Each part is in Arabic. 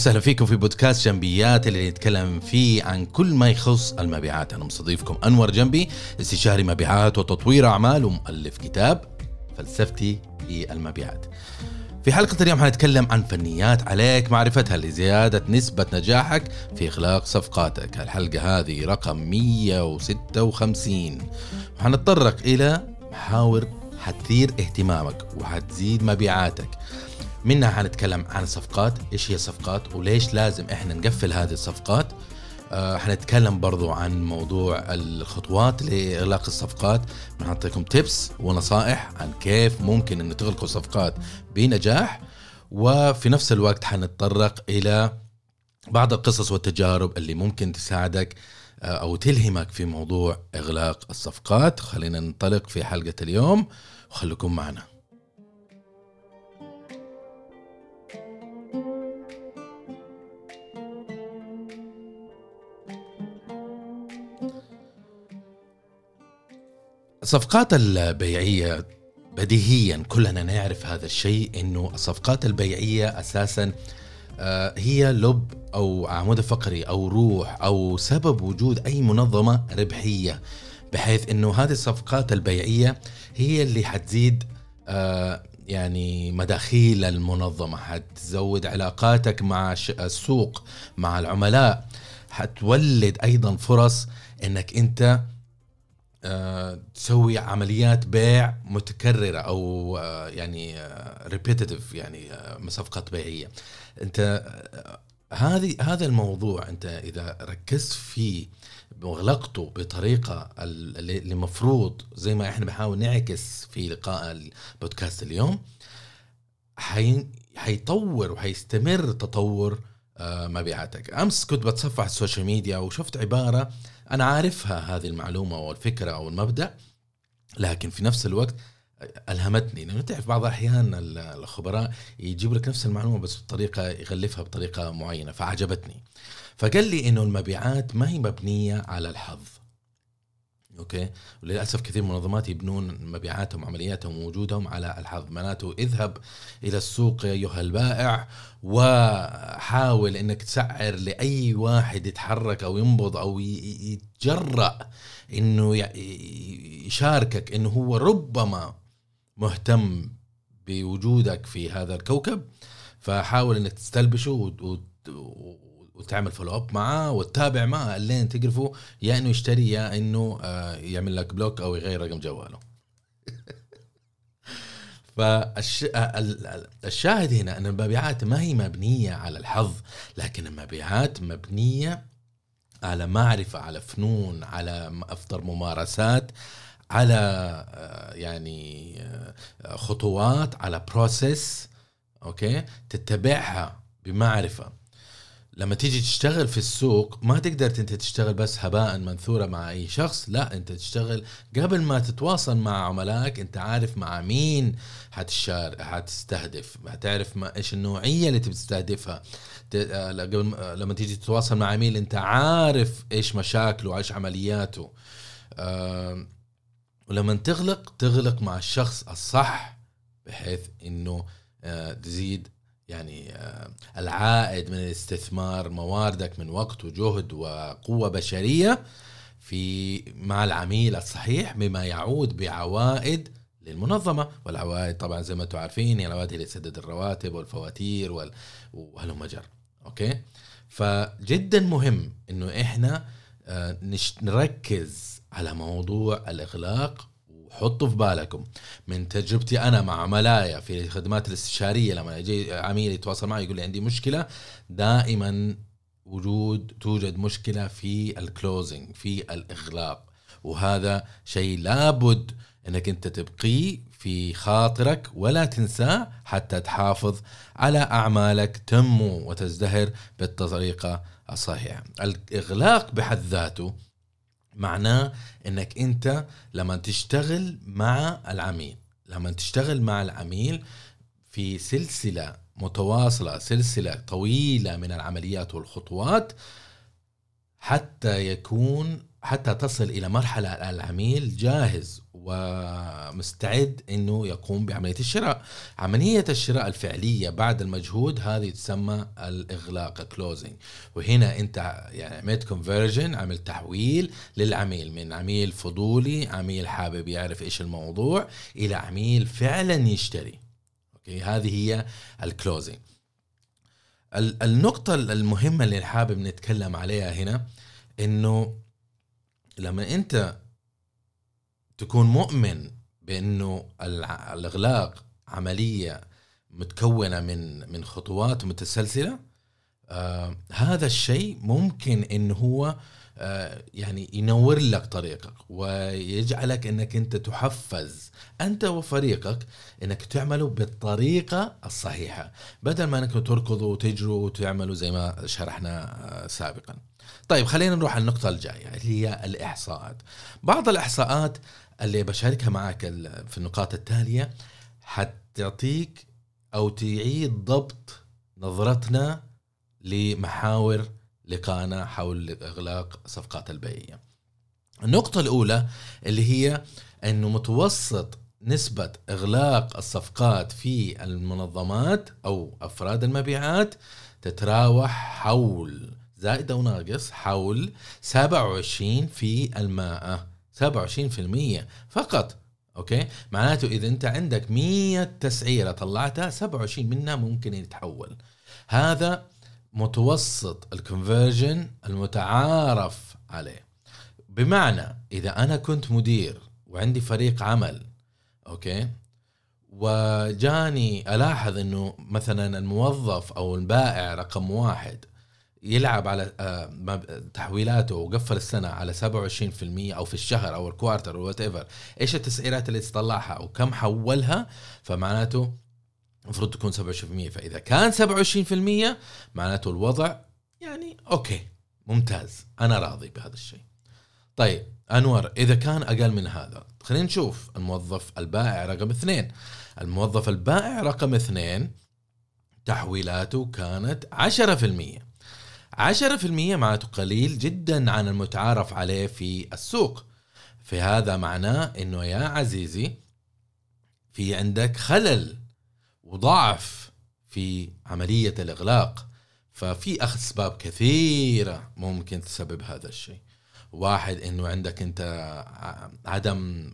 وسهلا فيكم في بودكاست جنبيات اللي نتكلم فيه عن كل ما يخص المبيعات. أنا مستضيفكم أنور جنبي استشاري مبيعات وتطوير أعمال ومؤلف كتاب فلسفتي في المبيعات. في حلقة اليوم حنتكلم عن فنيات عليك معرفتها لزيادة نسبة نجاحك في إغلاق صفقاتك. الحلقة هذه رقم 156 وحنتطرق إلى محاور حتثير اهتمامك وحتزيد مبيعاتك. منها حنتكلم عن الصفقات إيش هي الصفقات وليش لازم إحنا نقفل هذه الصفقات. آه حنتكلم برضو عن موضوع الخطوات لإغلاق الصفقات. بنعطيكم تيبس ونصائح عن كيف ممكن إن تغلقوا صفقات بنجاح. وفي نفس الوقت حنتطرق إلى بعض القصص والتجارب اللي ممكن تساعدك آه، أو تلهمك في موضوع إغلاق الصفقات. خلينا ننطلق في حلقة اليوم. وخليكم معنا. الصفقات البيعية بديهيا كلنا نعرف هذا الشيء إنه الصفقات البيعية أساسا آه، هي لب أو عمود فقري أو روح أو سبب وجود أي منظمة ربحية بحيث إنه هذه الصفقات البيعية هي اللي حتزيد آه، يعني مداخيل المنظمة حتزود علاقاتك مع السوق مع العملاء حتولد أيضا فرص إنك أنت تسوي عمليات بيع متكررة أو آه، يعني ريبيتيتيف يعني صفقات بيعية. أنت هذه هذا الموضوع أنت إذا ركزت فيه واغلقته بطريقة اللي المفروض زي ما إحنا بنحاول نعكس في لقاء البودكاست اليوم حي حيطور وحيستمر تطور مبيعاتك. أمس كنت بتصفح ال social media وشفت عبارة أنا عارفها هذه المعلومة أو الفكرة أو المبدأ لكن في نفس الوقت ألهمتني. لأنه تعرف بعض الأحيان الخبراء يجيب لك نفس المعلومة بس بطريقة يغلفها بطريقة معينة فعجبتني. فقال لي إنه المبيعات ما هي مبنية على الحظ. أوكي؟ وللأسف كثير من المنظمات يبنون مبيعاتهم عملياتهم ووجودهم على الحظ معناته اذهب إلى السوق أيها البائع وحاول إنك تسعر لأي واحد يتحرك أو ينبض أو يتجرأ إنه يشاركك إنه هو ربما مهتم بوجودك في هذا الكوكب. فحاول إنك تستلبسه وتعمل follow up معاه وتتابع معاه لين تقرفه يا إنه يشتري يا إنه آه، يعمل لك بلوك أو يغير رقم جواله. فالشاهد هنا إن المبيعات ما هي مبنية على الحظ لكن المبيعات مبنية على معرفة على فنون على افضل ممارسات على آه، يعني آه، خطوات على process okay؟ تتبعها بمعرفة. لما تيجي تشتغل في السوق ما تقدر انت تشتغل بس هباء منثورا مع أي شخص لا انت تشتغل قبل ما تتواصل مع عملائك انت عارف مع مين حتشار حتستهدف هتعرف ما إيش النوعية اللي تبي تستهدفها. آه، قبل آه، لما تيجي تتواصل مع عميل انت عارف إيش مشاكله وايش عملياته. ولما تغلق تغلق مع الشخص الصح بحيث إنه أه تزيد يعني آه، العائد من الاستثمار مواردك من وقت وجهد وقوة بشرية في مع العميل الصحيح بما يعود بعوائد للمنظمة. والعوائد طبعا زي ما أنتم عارفين هي العوائد اللي تسدد الرواتب والفواتير وال... وهلم جر أوكي؟ فجدا مهم إنه إحنا آه، نركز على موضوع الإغلاق حطوا في بالكم من تجربتي أنا مع عملايا في الخدمات الاستشارية لما يجي عميل يتواصل معي يقول لي عندي مشكلة دائما وجود توجد مشكلة في الكلوزنج في الإغلاق وهذا شيء لابد إنك أنت تبقيه في خاطرك ولا تنساه حتى تحافظ على أعمالك تنمو وتزدهر بالطريقة الصحيحة. الإغلاق بحد ذاته معناه إنك أنت لما تشتغل مع العميل لما تشتغل مع العميل في سلسلة متواصلة سلسلة طويلة من العمليات والخطوات حتى يكون حتى تصل إلى مرحلة العميل جاهز ومستعد إنه يقوم بعملية الشراء. عملية الشراء الفعلية بعد المجهود هذه تسمى الإغلاق closing وهنا أنت يعني عملت conversion عملت تحويل للعميل من عميل فضولي عميل حابب يعرف إيش الموضوع إلى عميل فعلا يشتري. okay هذه هي ال closing. النقطة المهمة اللي حابب نتكلم عليها هنا إنه لما أنت تكون مؤمن بأنه الإغلاق عملية متكونة من من خطوات متسلسلة آه هذا الشيء ممكن انه هو آه يعني ينور لك طريقك ويجعلك إنك أنت تحفز أنت وفريقك إنك تعملوا بالطريقة الصحيحة بدل ما إنكم تركضوا وتجروا وتعملوا زي ما شرحنا آه سابقا. طيب خلينا نروح على النقطة الجاية اللي هي الإحصاءات. بعض الإحصاءات اللي بشاركها معك في النقاط التالية حتعطيك أو تعيد ضبط نظرتنا لمحاور لقائنا حول إغلاق الصفقات البيعية. النقطة الأولى اللي هي أنه متوسط نسبة إغلاق الصفقات في المنظمات أو أفراد المبيعات تتراوح حول زائد أو ناقص حول 27 في المائة 27% فقط okay؟ معناته إذا أنت عندك 100 تسعيرة طلعتها 27 منها ممكن يتحول. هذا متوسط ال conversion المتعارف عليه. بمعنى إذا أنا كنت مدير وعندي فريق عمل okay؟ وجاني ألاحظ إنه مثلا الموظف أو البائع رقم واحد يلعب على آه، تحويلاته وقفل السنة على 27% أو في الشهر أو ال quarter أو whatever إيش التسعيرات اللي تطلعها وكم حولها؟ فمعناته المفروض تكون 27% فإذا كان 27% معناته الوضع يعني okay ممتاز أنا راضي بهذا الشيء. طيب أنور إذا كان أقل من هذا خلينا نشوف الموظف البائع رقم اثنين. الموظف البائع رقم اثنين تحويلاته كانت 10% 10% معناته قليل جدا عن المتعارف عليه في السوق. في هذا معناه إنه يا عزيزي في عندك خلل وضعف في عملية الإغلاق ففي أسباب كثيرة ممكن تسبب هذا الشيء. واحد إنه عندك أنت عدم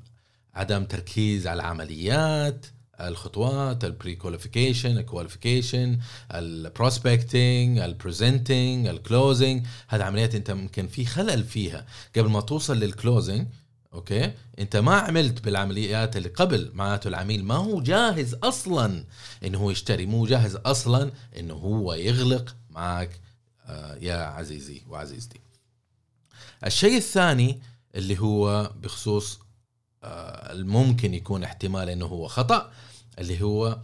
عدم تركيز على العمليات الخطوات البري كواليفيكيشن الكواليفيكيشن البروسبكتنج البريزنتنج الكلوزنج هذه عمليات أنت ممكن في خلل فيها. قبل ما توصل لل closing okay؟ أنت ما عملت بالعمليات اللي قبل. معناته العميل ما هو جاهز أصلا انه هو يشتري. مو جاهز أصلا انه هو يغلق معك آه يا عزيزي وعزيزتي. الشيء الثاني اللي هو بخصوص الممكن يكون احتمال إنه هو خطأ اللي هو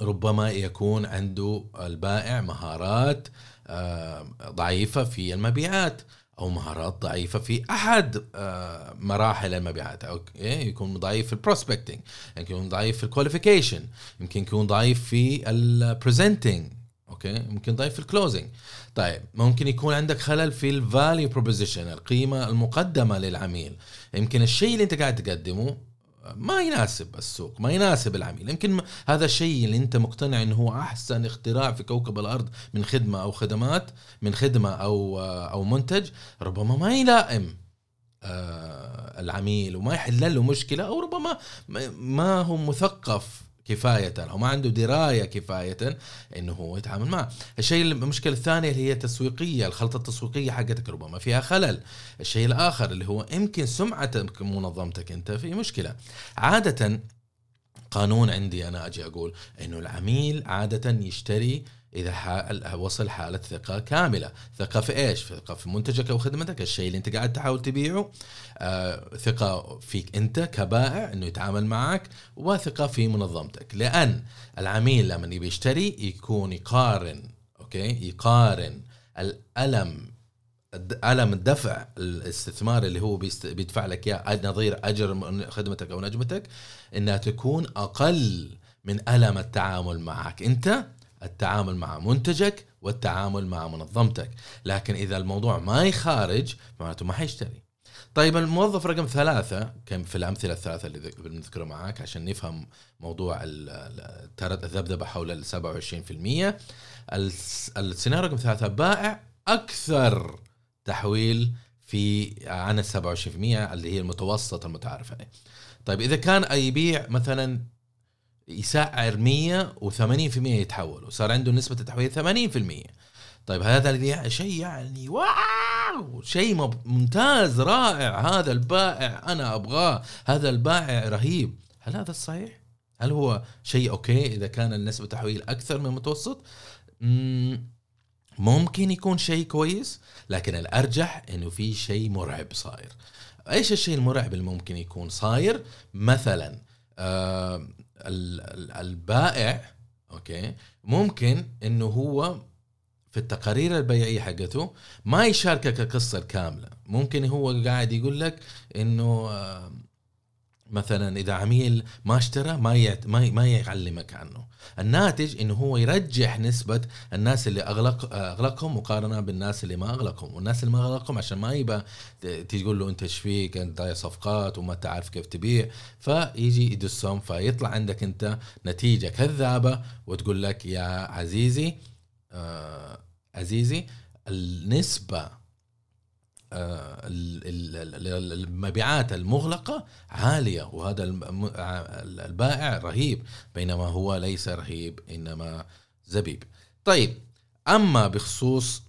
ربما يكون عنده البائع مهارات آه، ضعيفة في المبيعات أو مهارات ضعيفة في أحد آه، مراحل المبيعات أو يكون ضعيف في ال prospecting يمكن يكون ضعيف في ال qualification يمكن يكون ضعيف في ال presenting okay؟ ممكن ضعيف في ال closing طيب ممكن يكون عندك خلل في ال value proposition القيمة المقدمة للعميل. يمكن الشيء اللي انت قاعد تقدمه ما يناسب السوق ما يناسب العميل. يمكن هذا الشيء اللي انت مقتنع إنه هو أحسن اختراع في كوكب الأرض من خدمة أو خدمات من خدمة أو أو منتج ربما ما يلائم آه، العميل وما يحل له مشكلة أو ربما ما هو مثقف كفاية. أو ما عنده دراية كفاية إنه هو يتعامل معه. الشيء المشكلة الثانية اللي هي التسويقية الخلطة التسويقية حقتك ربما فيها خلل. الشيء الآخر اللي هو يمكن سمعتك منظمتك أنت في مشكلة. عادة قانون عندي أنا أجي أقول إنه العميل عادة يشتري إذا وصل حالة ثقة كاملة. ثقة في إيش؟ ثقة في منتجك أو خدمتك. الشيء اللي أنت قاعد تحاول تبيعه. آه، ثقة فيك أنت كبائع إنه يتعامل معك وثقة في منظمتك. لأن العميل لما يبي يشتري يكون يقارن أوكي؟ يقارن الألم ألم الدفع الاستثمار اللي هو بيدفع لك إياه نظير أجر خدمتك أو نجمتك إنها تكون أقل من ألم التعامل معك. أنت التعامل مع منتجك والتعامل مع منظمتك. لكن إذا الموضوع ما يخارج معناته ما حيشتري. طيب الموظف رقم ثلاثة كم في الأمثلة الثلاثة اللي بنذكرها معاك عشان نفهم موضوع الذبذبة حول ال 27% السيناريو رقم ثلاثة بائع أكثر تحويل في عن ال 27% اللي هي المتوسط المتعارف عليه. طيب إذا كان يبيع مثلا يسعر 100 و80% يتحول وصار عنده نسبة التحويل 80% طيب هذا شيء يعني واو! شيء ممتاز رائع. هذا البائع أنا أبغاه. هذا البائع رهيب. هل هذا الصحيح هل هو شيء أوكي إذا كان النسبة التحويل أكثر من المتوسط؟ ممكن يكون شيء كويس لكن الأرجح إنه في شيء مرعب صاير. إيش الشيء المرعب اللي ممكن يكون صاير؟ مثلا آه البائع أوكي ممكن إنه هو في التقارير البيعية حقته ما يشاركك القصة الكاملة. ممكن هو قاعد يقول لك إنه مثلا إذا عميل ما اشترى ما يعت... ما ما يعلمك عنه. الناتج انه هو يرجح نسبة الناس اللي اغلق أغلقهم مقارنة بالناس اللي ما أغلقهم. والناس اللي ما أغلقهم عشان ما يبى تقول له أنت إيش فيك؟ أنت صفقات وما تعرف كيف تبيع. فيجي يدسهم فيطلع عندك أنت نتيجة كذابة وتقول لك يا عزيزي آه عزيزي النسبة المبيعات المغلقة عالية وهذا البائع رهيب بينما هو ليس رهيب إنما زبيب. طيب أما بخصوص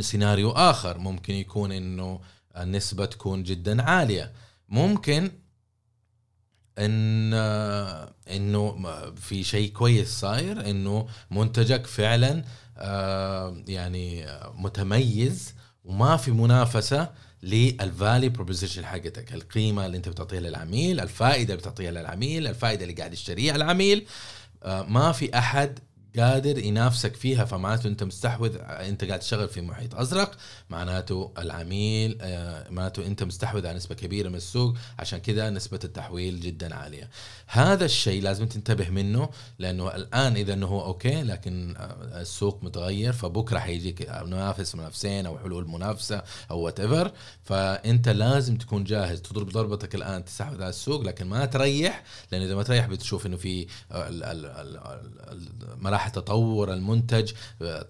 سيناريو آخر ممكن يكون إنه النسبة تكون جدا عالية. ممكن إن إنه في شيء كويس صاير إنه منتجك فعلا آه، يعني متميز وما في منافسة للفالي بروبوزيشن حقتك. القيمة اللي انت بتعطيها للعميل الفائدة اللي بتعطيها للعميل الفائدة اللي قاعد يشتريها العميل آه، ما في أحد قادر ينافسك فيها فمعناته أنت مستحوذ أنت قاعد تشتغل في محيط أزرق معناته العميل آه، معناته أنت مستحوذ على نسبة كبيرة من السوق عشان كذا نسبة التحويل جدا عالية. هذا الشيء لازم تنتبه منه لأنه الآن إذا إنه هو okay لكن آه، السوق متغير فبكرة حيجيك منافس منافسين أو حلول منافسة أو whatever فأنت لازم تكون جاهز تضرب ضربتك الآن تستحوذ على السوق لكن ما تريح لأن إذا ما تريح بتشوف إنه في مراحل راح تطور المنتج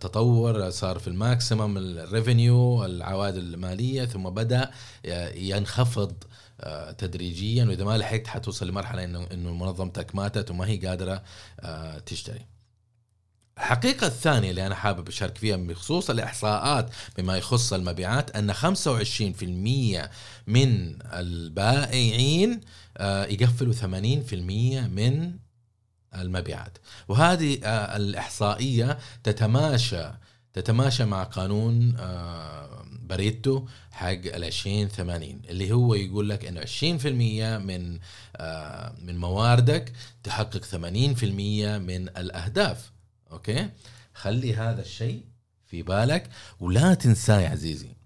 تطور صار في ال maximum ال revenue العوائد المالية ثم بدأ ينخفض آه، تدريجيا وإذا ما لحقت حتوصل لمرحلة إنه إنه منظمتك ماتت وما هي قادرة آه، تشتري. الحقيقة الثانية اللي أنا حابب أشارك فيها بخصوص الإحصاءات بما يخص المبيعات أن 25% من البائعين آه، يقفلوا 80% من المبيعات. وهذه آه، الإحصائية تتماشى تتماشى مع قانون آه، بريتو حق ال 2080 اللي هو يقول لك إنه 20% من آه، من مواردك تحقق 80% من الأهداف. okay؟ خلي هذا الشيء في بالك ولا تنساه يا عزيزي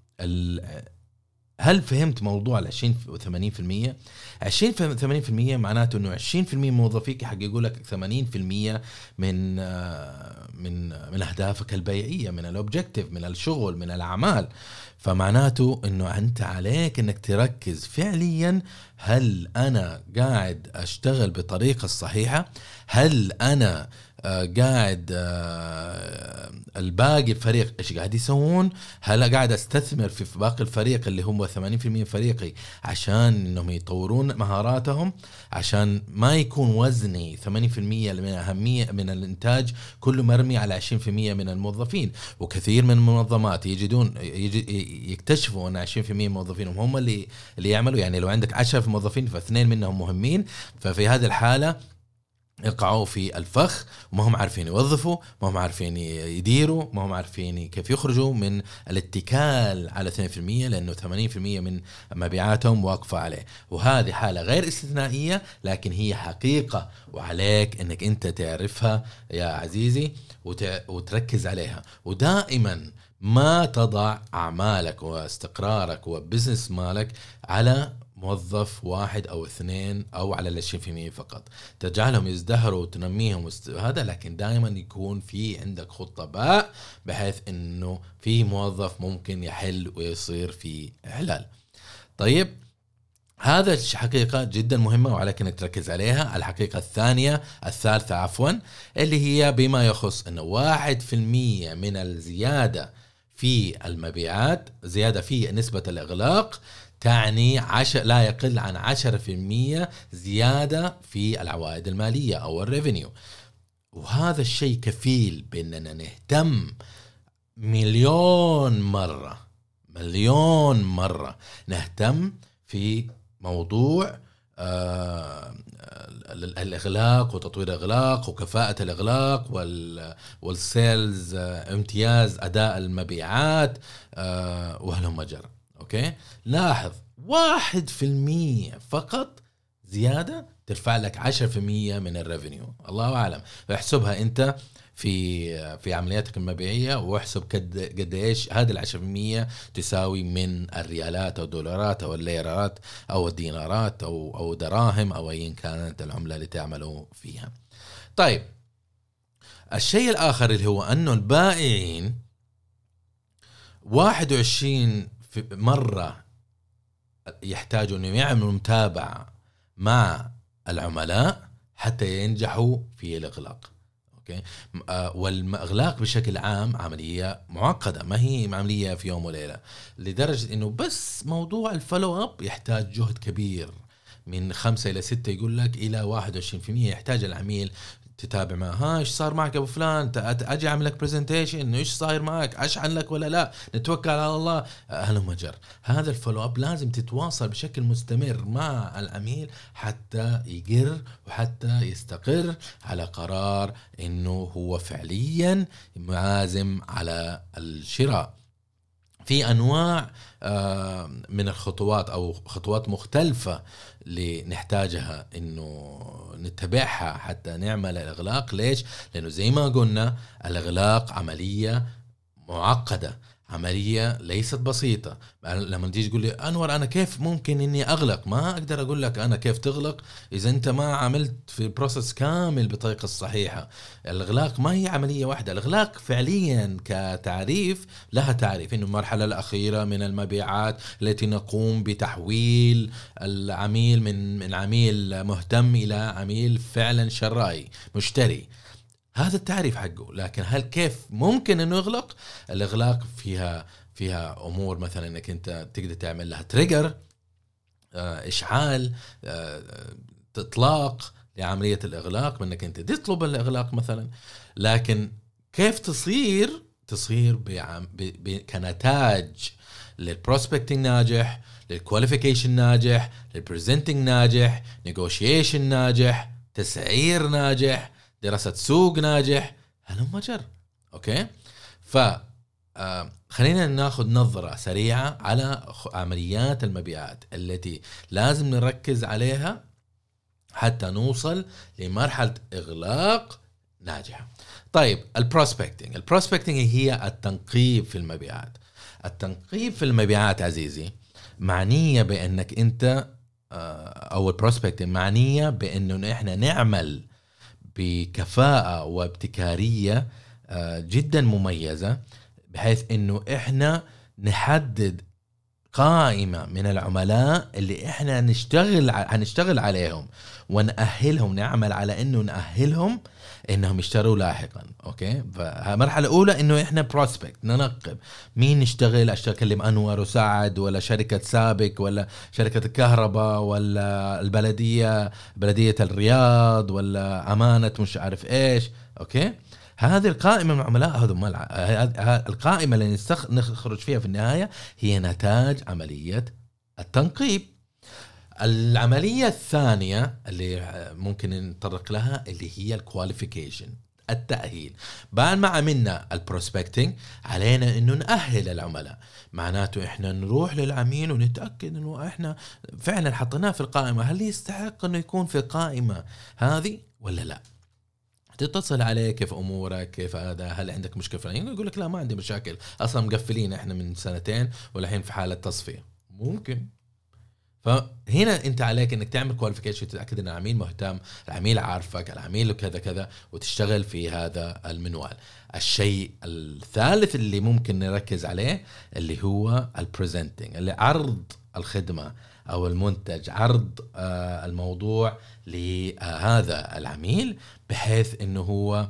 هل فهمت موضوع ال 20 و 80%؟ 20 80% معناته إنه 20% من موظفيك يحققوا لك 80% من آه، من من أهدافك البيعية من الاوبجيكتيف من الشغل من الأعمال فمعناته إنه أنت عليك إنك تركز فعليا هل أنا قاعد أشتغل بالطريقة الصحيحه؟ هل أنا آه، قاعد آه، الباقي الفريق إيش قاعد يسوون؟ هل قاعد أستثمر في باقي الفريق اللي هم 80% من فريقي عشان إنهم يطورون مهاراتهم عشان ما يكون وزني 80% من أهمية من الإنتاج كله مرمي على 20% من الموظفين وكثير من المنظمات يجدون يكتشفوا ان 20% من موظفينهم هم اللي اللي يعملوا يعني لو عندك 10 موظفين فاثنين منهم مهمين ففي هذه الحالة يقعوا في الفخ وما هم عارفين يوظفوا ما هم عارفين يديروا ما هم عارفين كيف يخرجوا من الاتكال على 2% لأنه 80% من مبيعاتهم واقفة عليه. وهذه حالة غير استثنائية لكن هي حقيقة. وعليك أنك أنت تعرفها يا عزيزي وتركز عليها. ودائما ما تضع أعمالك واستقرارك وبزنس مالك على موظف واحد أو اثنين أو على ال 20% فقط تجعلهم يزدهروا وتنميهم. هذا لكن دائما يكون في عندك خطة باء بحيث إنه في موظف ممكن يحل ويصير في احلال طيب هذا الحقيقة جدا مهمة وعليك إنك تركز عليها الحقيقة الثانية الثالثة عفوا اللي هي بما يخص انه واحد في المية من الزيادة في المبيعات زيادة في نسبة الإغلاق تعني عشر لا يقل عن عشرة في المية زيادة في العوائد المالية أو الريفينيو وهذا الشيء كفيل بأننا نهتم مليون مرة مليون مرة نهتم في موضوع آه الإغلاق وتطوير الإغلاق وكفاءة الإغلاق وال sales آه امتياز أداء المبيعات آه وهلم جرى okay؟ لاحظ واحد في المية فقط زيادة ترفع لك عشرة في المية من ال revenue. الله أعلم. احسبها أنت في في عملياتك المبيعية واحسب قد قد إيش هذه ال 10% تساوي من الريالات أو الدولارات أو الليرات أو الدينارات أو أو دراهم أو ايا كانت العملة اللي تعملوا فيها. طيب الشيء الآخر اللي هو انه البائعين 21 مرة يحتاجوا انهم يعملوا متابعة مع العملاء حتى ينجحوا في الإغلاق. okay آه، والإغلاق بشكل عام عملية معقدة ما هي عملية في يوم وليلة لدرجة إنه بس موضوع ال follow up يحتاج جهد كبير من خمسة إلى ستة يقول لك إلى 21% يحتاج العميل تتابع معه. ها إيش صار معك أبو فلان؟ أجي أعمل لك presentation إيش صاير معك؟ أشحن لك ولا لا؟ نتوكل على الله. وهلم جر هذا ال follow up لازم تتواصل بشكل مستمر مع العميل حتى يقر وحتى يستقر على قرار إنه هو فعليا عازم على الشراء. في أنواع آه، من الخطوات أو خطوات مختلفة اللي نحتاجها إنه نتبعها حتى نعمل الإغلاق. ليش؟ لأنه زي ما قلنا الإغلاق عملية معقدة. عملية ليست بسيطة. لما تيجي تقول لي أنور أنا كيف ممكن إني أغلق؟ ما أقدر أقول لك أنا كيف تغلق إذا أنت ما عملت في البروسس كامل بالطريقة الصحيحة. الإغلاق ما هي عملية واحدة. الإغلاق فعليا كتعريف لها تعريف. إنه المرحلة الأخيرة من المبيعات التي نقوم بتحويل العميل من من عميل مهتم إلى عميل فعلا شرائي مشتري. هذا التعريف حقه. لكن هل كيف ممكن إنه يغلق؟ الإغلاق فيها فيها أمور مثلا إنك أنت تقدر تعمل لها تريجر آه، إشعال آه، إطلاق لعملية الإغلاق منك أنت تطلب الإغلاق مثلا. لكن كيف تصير؟ تصير. كنتاج لل prospecting ناجح لل qualification ناجح لل presenting ناجح negotiation ناجح تسعير ناجح. دراسه سوق ناجح هلم جر okay ف آه، خلينا ناخذ نظرة سريعة على عمليات المبيعات التي لازم نركز عليها حتى نوصل لمرحلة إغلاق ناجحة. طيب ال prospecting، ال prospecting هي التنقيب في المبيعات. التنقيب في المبيعات عزيزي معنية بأنك أنت آه، أو ال prospecting معنية بأنه إحنا نعمل بكفاءة وابتكارية آه، جدا مميزة بحيث إنه إحنا نحدد قائمة من العملاء اللي إحنا نشتغل هنشتغل عليهم ونأهلهم نعمل على إنه نأهلهم إنهم يشتروا لاحقا okay؟ فالمرحله الأولى إنه إحنا prospect ننقب مين نشتغل اكلم أنور وسعد ولا شركة سابق ولا شركة الكهرباء ولا البلدية بلدية الرياض ولا أمانة مش عارف إيش okay؟ هذه القائمة من العملاء هذول القائمة اللي نخرج فيها في النهاية هي نتاج عملية التنقيب. العملية الثانية اللي ممكن نتطرق لها اللي هي ال qualification التأهيل. بعد ما عملنا ال prospecting علينا إنه نأهل العملاء. معناته إحنا نروح للعميل ونتأكد إنه إحنا فعلا حطيناه في القائمة. هل يستحق إنه يكون في القائمة هذه ولا لا؟ تتصل عليه كيف أمورك كيف هذا هل عندك مشكلة فلانية؟ يقول لك لا ما عندي مشاكل. أصلا مقفلين إحنا من سنتين والحين في حالة تصفية. ممكن. فهنا أنت عليك إنك تعمل qualification تتأكد إن العميل مهتم، العميل عارفك، العميل كذا كذا وتشتغل في هذا المنوال. الشيء الثالث اللي ممكن نركز عليه اللي هو ال presenting اللي عرض الخدمة أو المنتج عرض آه، الموضوع لهذا العميل. بحيث إنه هو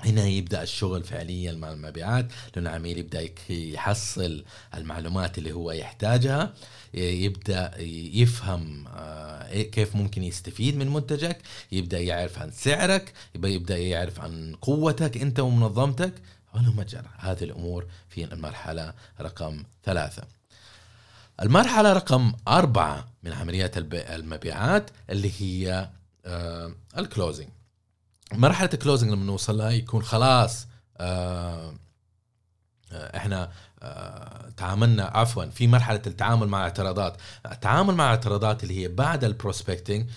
هنا يبدأ الشغل فعليا مع المبيعات لأنه العميل يبدأ يحصل المعلومات اللي هو يحتاجها يبدأ يفهم آه، إيه، كيف ممكن يستفيد من منتجك يبدأ يعرف عن سعرك يبدأ يعرف عن قوتك أنت ومنظمتك. ولو جرى هذه الأمور في المرحلة رقم ثلاثة. المرحلة رقم أربعة من عمليات المبيعات اللي هي ال closing مرحلة ال closing لما نوصل لها يكون خلاص آه، آه، إحنا آه، تعاملنا عفوا في مرحلة التعامل مع اعتراضات. التعامل مع اعتراضات اللي هي بعد ال prospecting آه،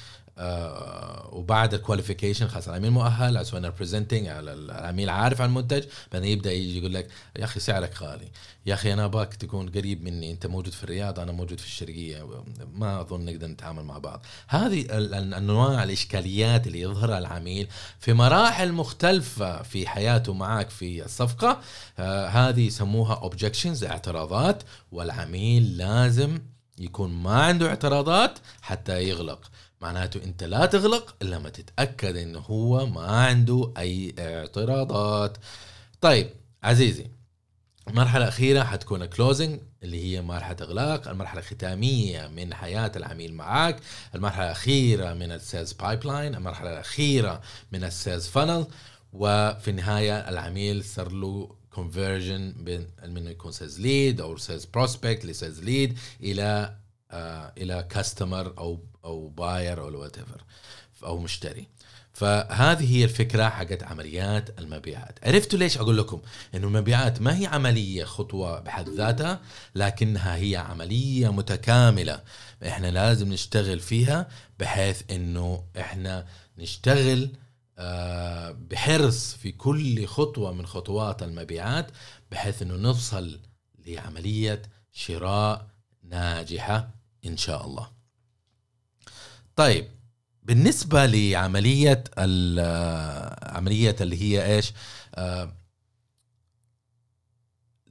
وبعد ال qualification خلاص العميل مؤهل سوينا presenting العميل عارف عن المنتج بعدين يبدأ يجي يقول لك يا أخي سعرك غالي يا أخي أنا أباك تكون قريب مني أنت موجود في الرياض أنا موجود في الشرقية ما أظن نقدر نتعامل مع بعض. هذه انواع الإشكاليات اللي يظهرها العميل في مراحل مختلفة في حياته معك في الصفقة. آه هذه يسموها objections اعتراضات والعميل لازم يكون ما عنده اعتراضات حتى يغلق. معناته انت لا تغلق إلا ما تتأكد انه هو ما عنده أي اعتراضات. طيب عزيزي المرحلة الأخيرة حتكون closing اللي هي مرحلة إغلاق المرحلة الختامية من حياة العميل معك المرحلة الأخيرة من ال sales pipeline المرحلة الأخيرة من ال sales funnel وفي النهاية العميل صار له conversion إنه يكون sales lead أو sales prospect ل sales lead إلى آه إلى customer أو أو buyer أو what أو مشتري. فهذه هي الفكرة حقت عمليات المبيعات. عرفتوا ليش أقول لكم؟ إنه المبيعات ما هي عملية خطوة بحد ذاتها لكنها هي عملية متكاملة. إحنا لازم نشتغل فيها بحيث إنه إحنا نشتغل آه، بحرص في كل خطوة من خطوات المبيعات بحيث إنه نوصل لعملية شراء ناجحة إن شاء الله. طيب بالنسبة لعملية عملية اللي هي إيش؟ آه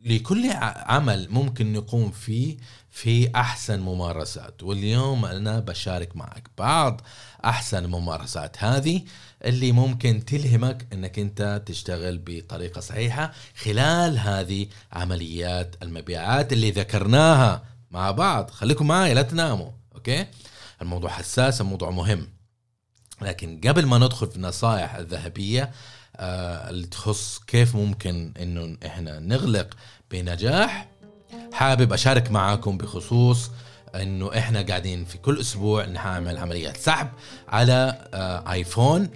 لكل عمل ممكن نقوم فيه في أحسن ممارسات. واليوم أنا بشارك معك بعض أحسن الممارسات هذه اللي ممكن تلهمك إنك أنت تشتغل بطريقة صحيحة خلال هذه عمليات المبيعات اللي ذكرناها مع بعض. خليكم معي لا تناموا أوكي؟ الموضوع حساس الموضوع مهم. لكن قبل ما ندخل في النصائح الذهبية آه اللي تخص كيف ممكن إنه إحنا نغلق بنجاح حابب أشارك معاكم بخصوص إنه إحنا قاعدين في كل أسبوع نعمل عمليات سحب على آه آيفون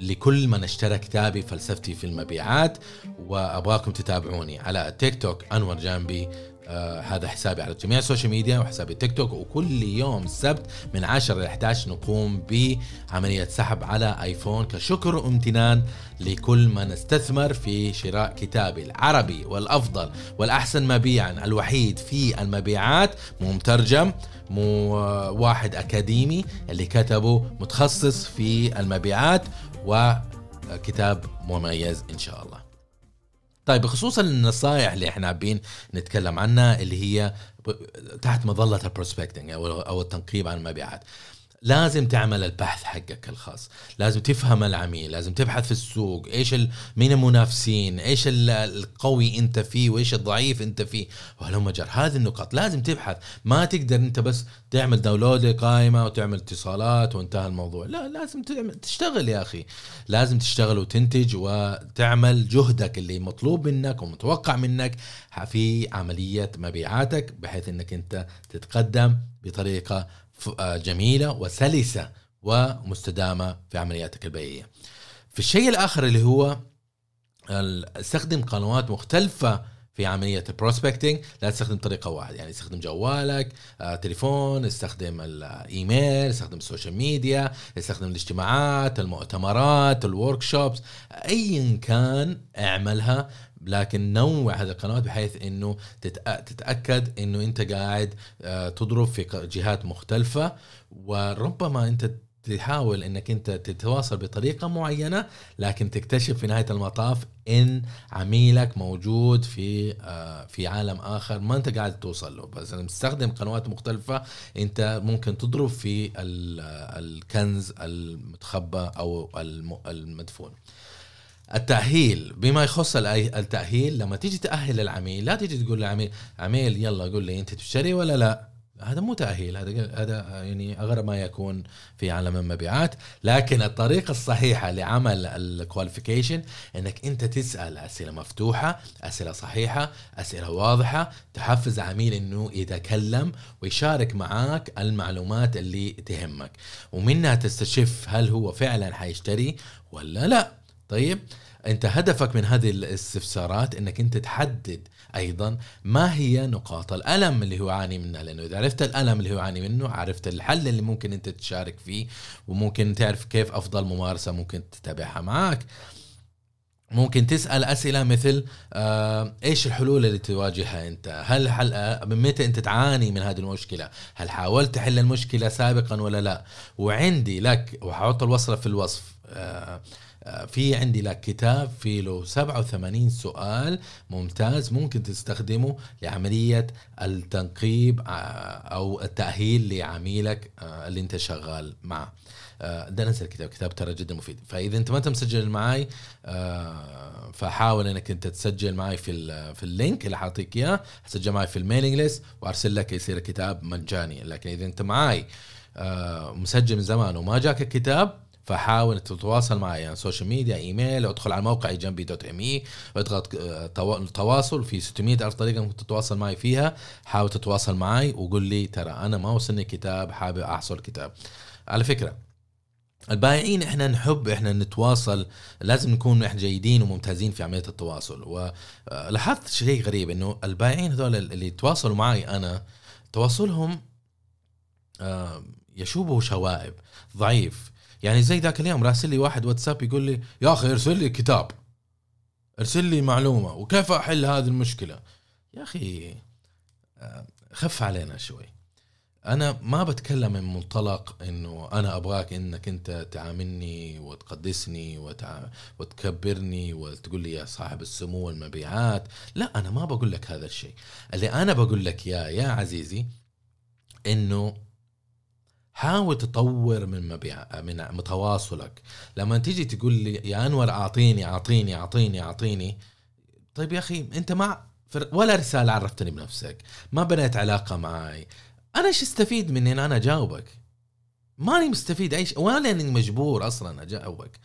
لكل من اشترى كتابي فلسفتي في المبيعات وأبغاكم تتابعوني على تيك توك أنور جانبي آه هذا حسابي على جميع ال social media وحسابي تيك توك. وكل يوم السبت من 10 ل 11 نقوم بعملية سحب على آيفون كشكر وامتنان لكل من استثمر في شراء كتابي العربي والأفضل والأحسن مبيعا الوحيد في المبيعات. مو مترجم مو واحد أكاديمي اللي كتبه متخصص في المبيعات وكتاب مميز إن شاء الله. طيب بخصوص النصائح اللي إحنا حابين نتكلم عنها اللي هي تحت مظلة ال prospecting أو التنقيب عن المبيعات. لازم تعمل البحث حقك الخاص. لازم تفهم العميل لازم تبحث في السوق إيش مين المنافسين إيش القوي أنت فيه وإيش الضعيف أنت فيه. وهلم جر هذه النقاط. لازم تبحث. ما تقدر أنت بس تعمل download قائمة وتعمل اتصالات وانتهى الموضوع. لا لازم تشتغل يا أخي. لازم تشتغل وتنتج وتعمل جهدك اللي مطلوب منك ومتوقع منك في عملية مبيعاتك بحيث إنك أنت تتقدم بطريقة جميلة وسلسة ومستدامة في عملياتك البيعية. في الشيء الآخر اللي هو استخدم قنوات مختلفة في عملية ال prospecting لا تستخدم طريقة واحدة يعني استخدم جوالك آه، تليفون استخدم الايميل استخدم ال social media استخدم الاجتماعات المؤتمرات الورك شوبس ايا كان اعملها. لكن نوع هذه القنوات بحيث إنه تتأكد إنه أنت قاعد آه، تضرب في جهات مختلفة. وربما أنت تحاول إنك أنت تتواصل بطريقة معينة لكن تكتشف في نهاية المطاف إن عميلك موجود في آه، في عالم آخر ما أنت قاعد توصل له. بس لما تستخدم قنوات مختلفة أنت ممكن تضرب في الكنز المتخبى أو المدفون. التأهيل بما يخص التأهيل لما تيجي تأهل العميل لا تيجي تقول للعميل عميل يلا قول لي أنت تشتري ولا لا؟ هذا مو تأهيل هذا هذا يعني اغرب ما يكون في عالم المبيعات. لكن الطريقة الصحيحة لعمل الكواليفيكيشن إنك أنت تسأل أسئلة مفتوحة أسئلة صحيحة أسئلة واضحة تحفز عميل إنه يتكلم ويشارك معاك المعلومات اللي تهمك. ومنها تستشف هل هو فعلا حيشتري ولا لا. طيب أنت هدفك من هذه الاستفسارات إنك أنت تحدد أيضا ما هي نقاط الألم اللي هو يعاني منها لأنه إذا عرفت الألم اللي هو يعاني منه عرفت الحل اللي ممكن أنت تشارك فيه وممكن تعرف كيف أفضل ممارسة ممكن تتابعها معك ممكن تسأل أسئلة مثل آه إيش الحلول اللي تواجهها أنت؟ هل حل آه، من متى أنت تعاني من هذه المشكلة؟ هل حاولت تحل المشكلة سابقا ولا لا؟ وعندي لك وحط الوصله في الوصف آه في عندي لك كتاب في له 87 سؤال ممتاز ممكن تستخدمه لعملية التنقيب آه، أو التأهيل لعميلك آه، اللي أنت شغال معه. آه، ده نزل كتاب كتاب ترى جدا مفيد. فإذا أنت ما انت مسجل معي فحاول إنك أنت تسجل معي في في ال link اللي حاعطيك إياه. سجل معي في ال mailing list وأرسل لك يصير الكتاب مجاني لكن إذا أنت معي مسجل من زمان وما جاك الكتاب فحاول تتواصل معي يعني social media email أدخل على موقعي جنبي dot me واضغط تواصل في 600 ألف طريقة ممكن تتواصل معي فيها. حاول تتواصل معي وقول لي ترى أنا ما وصلني كتاب حابب أحصل كتاب. على فكرة البائعين إحنا نحب إحنا نتواصل لازم نكون إحنا جيدين وممتازين في عملية التواصل. ولاحظت شيء غريب إنه البائعين هذول اللي يتواصلوا معي أنا تواصلهم آه، يشوبه شوائب ضعيف. يعني زي ذاك اليوم راسل لي واحد واتساب يقول لي يا أخي ارسل لي كتاب ارسل لي معلومة وكيف أحل هذه المشكلة؟ يا أخي آه، خف علينا شوي. أنا ما بتكلم من منطلق إنه أنا أبغاك إنك أنت تعاملني وتقدسني وتع... وتكبرني وتقول لي يا صاحب السمو والمبيعات. لا أنا ما بقول لك هذا الشيء. اللي أنا بقول لك يا يا عزيزي إنه حاول تطور من مبيع من تواصلك لما تيجي تقول لي يا أنور أعطيني أعطيني أعطيني أعطيني. طيب يا أخي أنت ما ولا رسالة عرفتني بنفسك. ما بنيت علاقة معي أنا إيش استفيد من إن أنا أجاوبك؟ ماني مستفيد أي شيء ولا إني مجبور أصلا أجاوبك.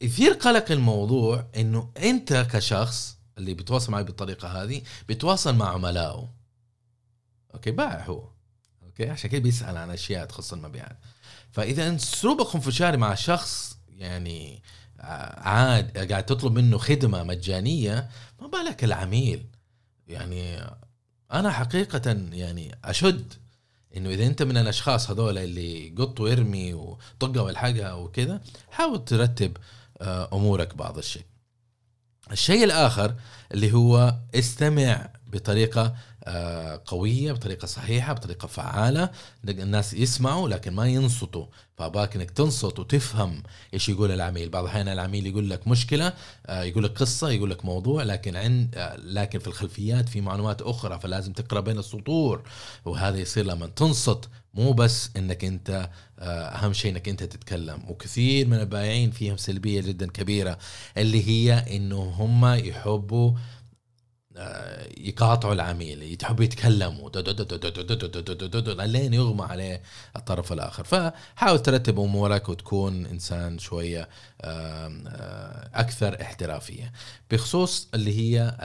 يثير قلق الموضوع إنه أنت كشخص اللي بيتواصل معي بالطريقة هذه بيتواصل مع عملائه. okay بائع هو. okay؟ عشان كده بيسأل عن أشياء تخص المبيعات. فإذا اسلوبك خنفشاري مع شخص يعني عاد قاعد تطلب منه خدمة مجانية ما بالك العميل؟ يعني أنا حقيقة يعني أشد إنه إذا أنت من الأشخاص هذول اللي قط وارمي وطقه والحقها وكذا حاول ترتب آه، أمورك بعض الشيء. الشيء الآخر اللي هو استمع بطريقة آه، قوية بطريقة صحيحة بطريقة فعالة. الناس يسمعوا لكن ما ينصتوا. فأباك إنك تنصت وتفهم إيش يقول العميل. بعض الأحيان العميل يقول لك مشكلة آه، يقول لك قصة يقول لك موضوع لكن عند آه، لكن في الخلفيات في معلومات أخرى فلازم تقرأ بين السطور. وهذا يصير لما تنصت. مو بس إنك أنت أهم شيء إنك أنت تتكلم. وكثير من البائعين فيهم سلبية جدا كبيرة اللي هي إنه هم يحبوا يقاطعوا العميل يحبوا يتكلموا لين يغمى عليه الطرف الآخر فحاول ترتب امورك وتكون انسان شوية أكثر احترافيه بخصوص اللي هي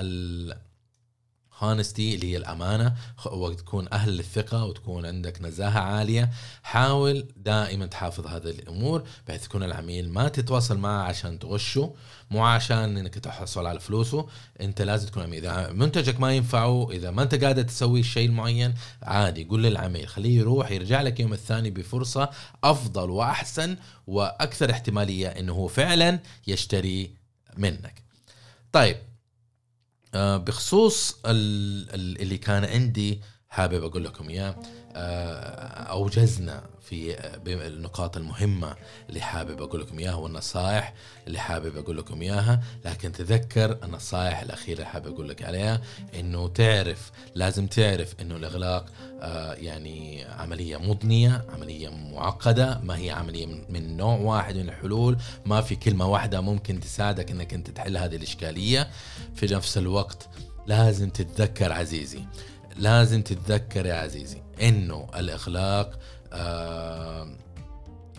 هونستي اللي هي الأمانة. وتكون أهل للثقة وتكون عندك نزاهة عالية. حاول دائما تحافظ هذه الأمور بحيث يكون العميل ما تتواصل معه عشان تغشه مو عشان إنك تحصل على فلوسه. أنت لازم تكون عميل. إذا منتجك ما ينفعه إذا ما أنت قادر تسوي الشيء المعين عادي قول للعميل خليه يروح يرجع لك يوم الثاني بفرصة أفضل وأحسن وأكثر احتمالية إنه هو فعلا يشتري منك. طيب بخصوص اللي كان عندي حابب أقول لكم إياه. آه، أوجزنا في النقاط المهمة اللي حابب أقول لكم إياها والنصائح اللي حابب أقول لكم إياها. لكن تذكر النصائح الأخيرة اللي حابب أقول لك عليها إنه تعرف لازم تعرف إنه الإغلاق آه يعني عملية مضنية عملية معقدة ما هي عملية من نوع واحد من الحلول. ما في كلمة واحدة ممكن تساعدك إنك أنت تحل هذه الإشكالية. في نفس الوقت لازم تتذكر عزيزي لازم تتذكر يا عزيزي إنه الاغلاق آه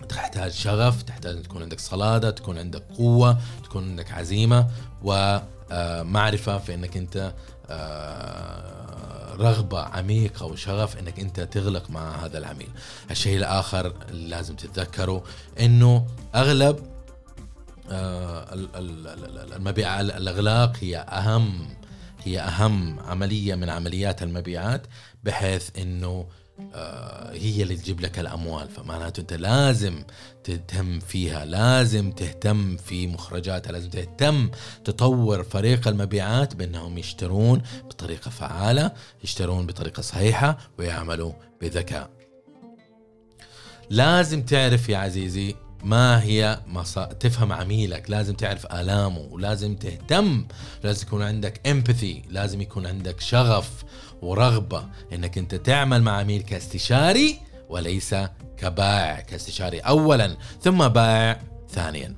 تحتاج شغف تحتاج إن تكون عندك صلادة تكون عندك قوة تكون عندك عزيمة ومعرفه آه، في إنك أنت آه، رغبة عميقة وشغف إنك أنت تغلق مع هذا العميل. الشيء الآخر اللي لازم تتذكره إنه أغلب آه، المبيع الأغلاق هي أهم هي أهم عملية من عمليات المبيعات بحيث إنه آه، هي اللي تجيب لك الأموال. فمعناته أنت لازم تهتم فيها لازم تهتم في مخرجاتها لازم تهتم تطور فريق المبيعات بأنهم يشترون بطريقة فعالة يشترون بطريقة صحيحة ويعملوا بذكاء. لازم تعرف يا عزيزي ما هي مصا... تفهم عميلك لازم تعرف آلامه ولازم تهتم لازم يكون عندك امباثي لازم يكون عندك شغف ورغبة إنك أنت تعمل مع عميل كاستشاري وليس كبائع كاستشاري اولا ثم بائع ثانيا.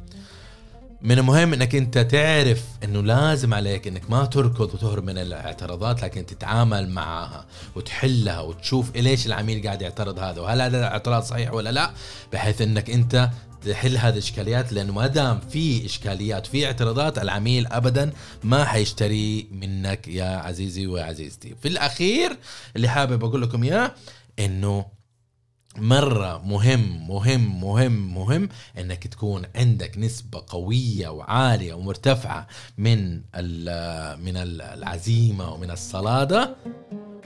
من المهم إنك أنت تعرف إنه لازم عليك إنك ما تركض وتهرب من الاعتراضات لكن تتعامل معها وتحلها وتشوف ليش العميل قاعد يعترض هذا وهل هذا الاعتراض صحيح ولا لا؟ بحيث إنك أنت تحل هذه الإشكاليات لأنه ما دام في إشكاليات في اعتراضات العميل ابدا ما حيشتري منك يا عزيزي وعزيزتي في الأخير اللي حابب أقول لكم إياه إنه مرة مهم مهم مهم مهم إنك تكون عندك نسبة قوية وعالية ومرتفعة من من العزيمة ومن الصلادة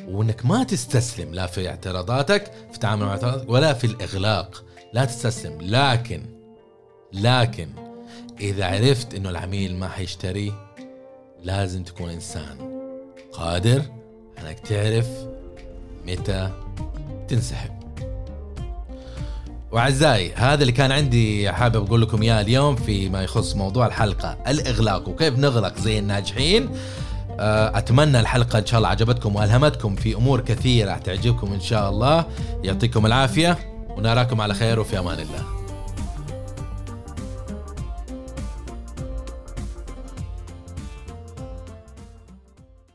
وإنك ما تستسلم لا في اعتراضاتك في تعامل مع ولا في الإغلاق. لا تستسلم. لكن لكن إذا عرفت إنه العميل ما حيشتري لازم تكون إنسان قادر إنك تعرف متى تنسحب. وأعزائي هذا اللي كان عندي حابب أقول لكم إياه اليوم فيما يخص موضوع الحلقة. الإغلاق وكيف نغلق زي الناجحين؟ آه، أتمنى الحلقة إن شاء الله عجبتكم وألهمتكم في أمور كثيرة تعجبكم إن شاء الله. يعطيكم العافية. ونراكم على خير وفي أمان الله.